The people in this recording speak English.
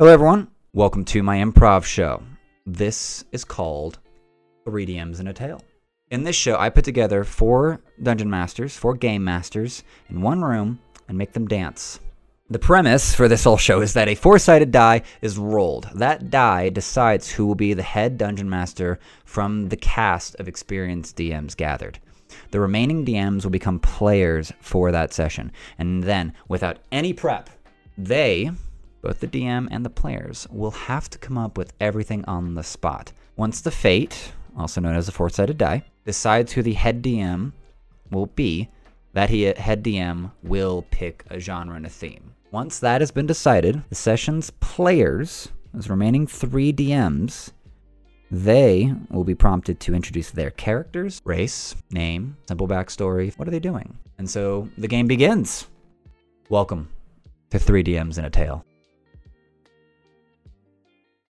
Hello, everyone. Welcome to my improv show. This is called Three DMs and a Tale. In this show, I put together four dungeon masters, four game masters in one room and make them dance. The premise for this whole show is that a four sided die is rolled. That die decides who will be the head dungeon master from the cast of experienced DMs gathered. The remaining DMs will become players for that session. And then, without any prep, they, both the DM and the players, will have to come up with everything on the spot. Once the fate, also known as the four sided die, decides who the head DM will be, that he, head DM will pick a genre and a theme. Once that has been decided, the session's players, those remaining three DMs, they will be prompted to introduce their characters, race, name, simple backstory. What are they doing? And so the game begins. Welcome to Three DMs and a Tale.